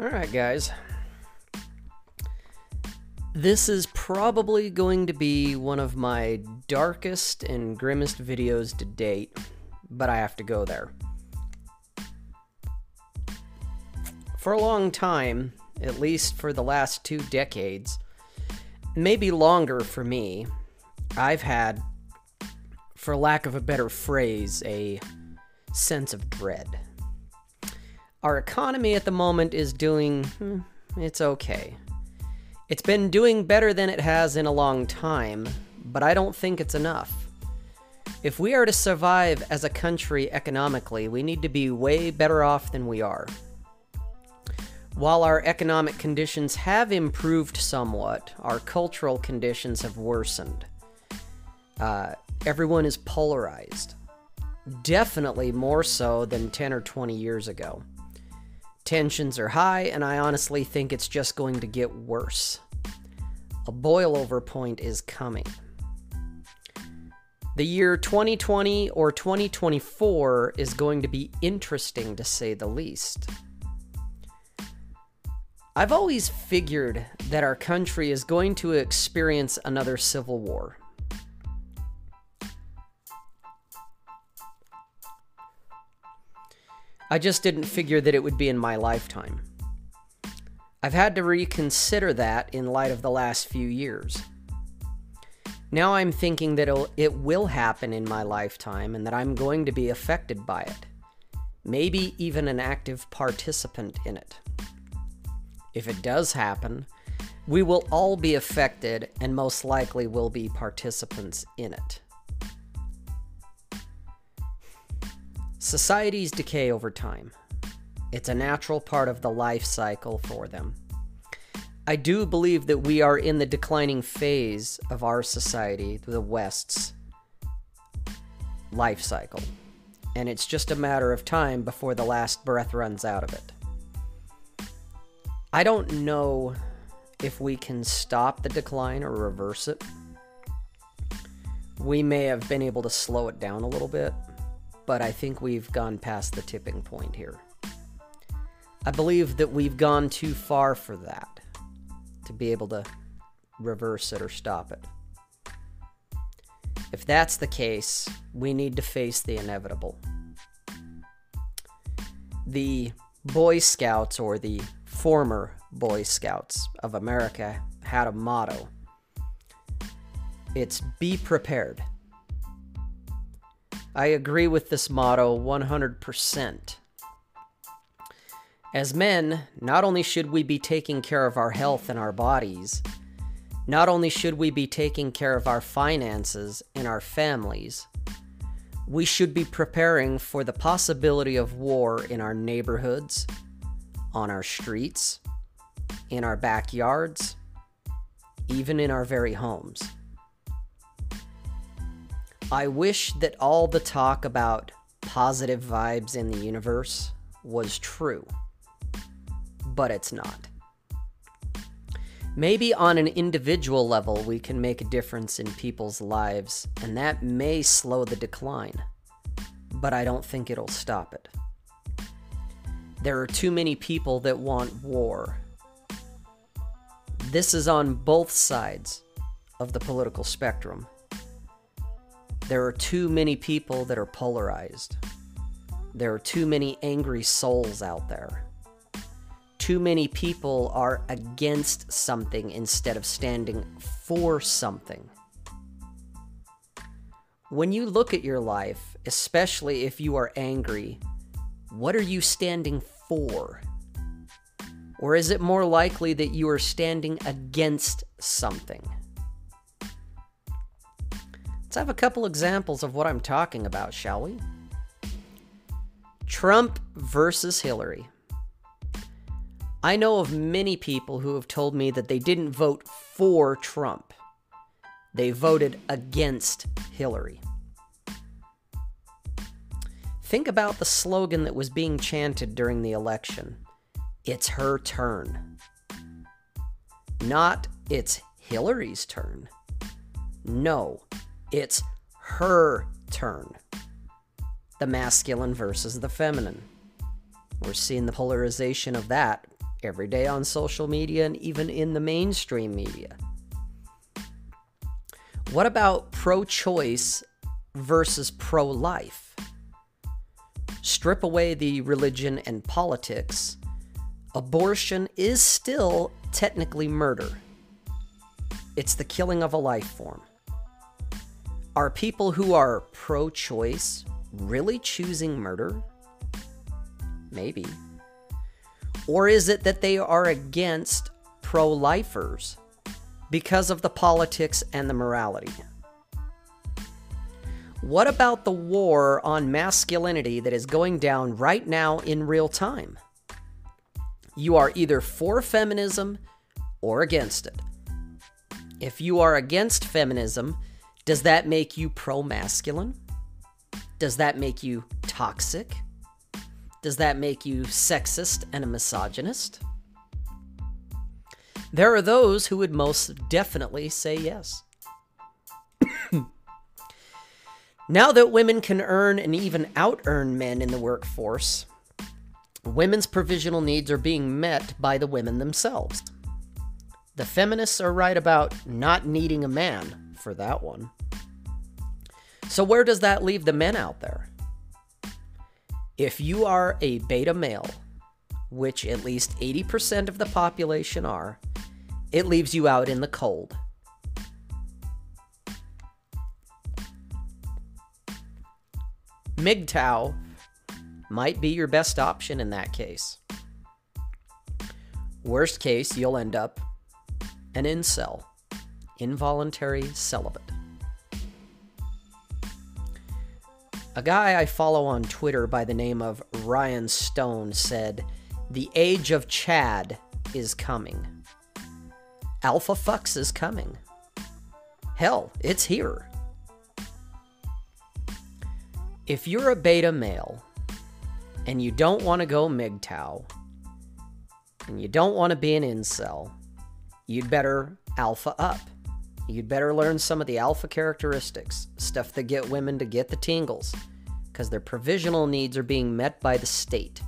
Alright, guys. This is probably going to be one of my darkest and grimmest videos to date, but I have to go there. For a long time, at least for the last two decades, maybe longer for me, I've had, for lack of a better phrase, a sense of dread. Our economy at the moment is doing, hmm, it's okay. It's been doing better than it has in a long time, but I don't think it's enough. If we are to survive as a country economically, we need to be way better off than we are. While our economic conditions have improved somewhat, our cultural conditions have worsened. Uh, everyone is polarized. Definitely more so than 10 or 20 years ago. Tensions are high, and I honestly think it's just going to get worse. A boil over point is coming. The year 2020 or 2024 is going to be interesting to say the least. I've always figured that our country is going to experience another civil war. I just didn't figure that it would be in my lifetime. I've had to reconsider that in light of the last few years. Now I'm thinking that it will happen in my lifetime and that I'm going to be affected by it. Maybe even an active participant in it. If it does happen, we will all be affected and most likely will be participants in it. Societies decay over time. It's a natural part of the life cycle for them. I do believe that we are in the declining phase of our society, the West's life cycle. And it's just a matter of time before the last breath runs out of it. I don't know if we can stop the decline or reverse it. We may have been able to slow it down a little bit, but I think we've gone past the tipping point here. I believe that we've gone too far for that to be able to reverse it or stop it. If that's the case, we need to face the inevitable. The Boy Scouts, or the former Boy Scouts of America, had a motto it's be prepared. I agree with this motto 100%. As men, not only should we be taking care of our health and our bodies, not only should we be taking care of our finances and our families, we should be preparing for the possibility of war in our neighborhoods, on our streets, in our backyards, even in our very homes. I wish that all the talk about positive vibes in the universe was true, but it's not. Maybe on an individual level, we can make a difference in people's lives, and that may slow the decline, but I don't think it'll stop it. There are too many people that want war. This is on both sides of the political spectrum. There are too many people that are polarized. There are too many angry souls out there. Too many people are against something instead of standing for something. When you look at your life, especially if you are angry, what are you standing for? Or is it more likely that you are standing against something? Let's have a couple examples of what I'm talking about, shall we? Trump versus Hillary. I know of many people who have told me that they didn't vote for Trump. They voted against Hillary. Think about the slogan that was being chanted during the election It's her turn. Not, it's Hillary's turn. No, it's her turn. The masculine versus the feminine. We're seeing the polarization of that every day on social media and even in the mainstream media. What about pro choice versus pro life? Strip away the religion and politics. Abortion is still technically murder. It's the killing of a life form. Are people who are pro choice really choosing murder? Maybe. Or is it that they are against pro lifers because of the politics and the morality? What about the war on masculinity that is going down right now in real time? You are either for feminism or against it. If you are against feminism, does that make you pro masculine? Does that make you toxic? Does that make you sexist and a misogynist? There are those who would most definitely say yes. now that women can earn and even out earn men in the workforce, women's provisional needs are being met by the women themselves. The feminists are right about not needing a man for that one. So, where does that leave the men out there? If you are a beta male, which at least 80% of the population are, it leaves you out in the cold. MGTOW might be your best option in that case. Worst case, you'll end up an incel, involuntary celibate. A guy I follow on Twitter by the name of Ryan Stone said, The age of Chad is coming. Alpha Fucks is coming. Hell, it's here. If you're a beta male and you don't want to go MGTOW and you don't want to be an incel, you'd better alpha up. You'd better learn some of the alpha characteristics, stuff that get women to get the tingles, because their provisional needs are being met by the state.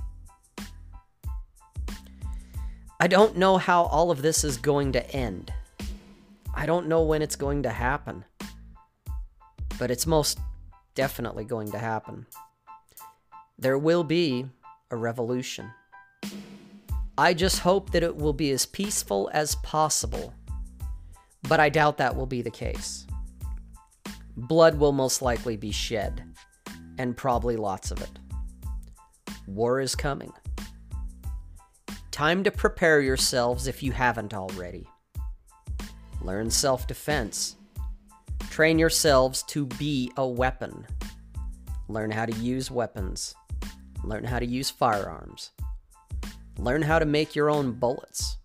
I don't know how all of this is going to end. I don't know when it's going to happen. But it's most definitely going to happen. There will be a revolution. I just hope that it will be as peaceful as possible but I doubt that will be the case. Blood will most likely be shed, and probably lots of it. War is coming. Time to prepare yourselves if you haven't already. Learn self defense. Train yourselves to be a weapon. Learn how to use weapons. Learn how to use firearms. Learn how to make your own bullets.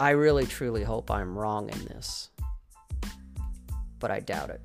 I really truly hope I'm wrong in this, but I doubt it.